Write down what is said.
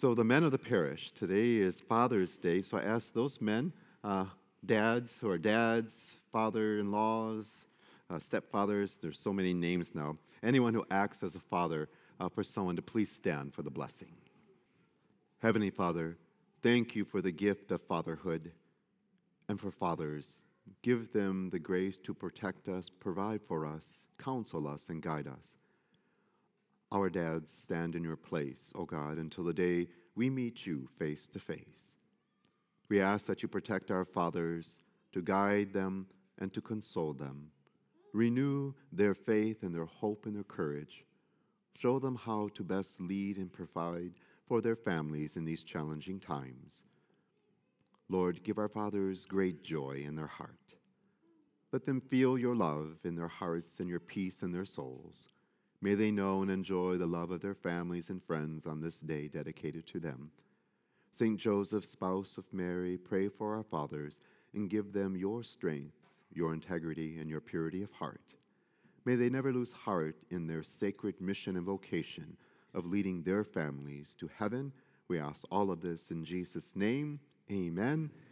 So, the men of the parish, today is Father's Day. So, I ask those men, uh, dads who are dads, father in laws, uh, stepfathers, there's so many names now, anyone who acts as a father uh, for someone to please stand for the blessing. Heavenly Father, thank you for the gift of fatherhood and for fathers. Give them the grace to protect us, provide for us, counsel us, and guide us. Our dads stand in your place, O God, until the day we meet you face to face. We ask that you protect our fathers, to guide them and to console them. Renew their faith and their hope and their courage. Show them how to best lead and provide for their families in these challenging times. Lord, give our fathers great joy in their heart. Let them feel your love in their hearts and your peace in their souls. May they know and enjoy the love of their families and friends on this day dedicated to them. St. Joseph, spouse of Mary, pray for our fathers and give them your strength, your integrity, and your purity of heart. May they never lose heart in their sacred mission and vocation of leading their families to heaven. We ask all of this in Jesus' name. Amen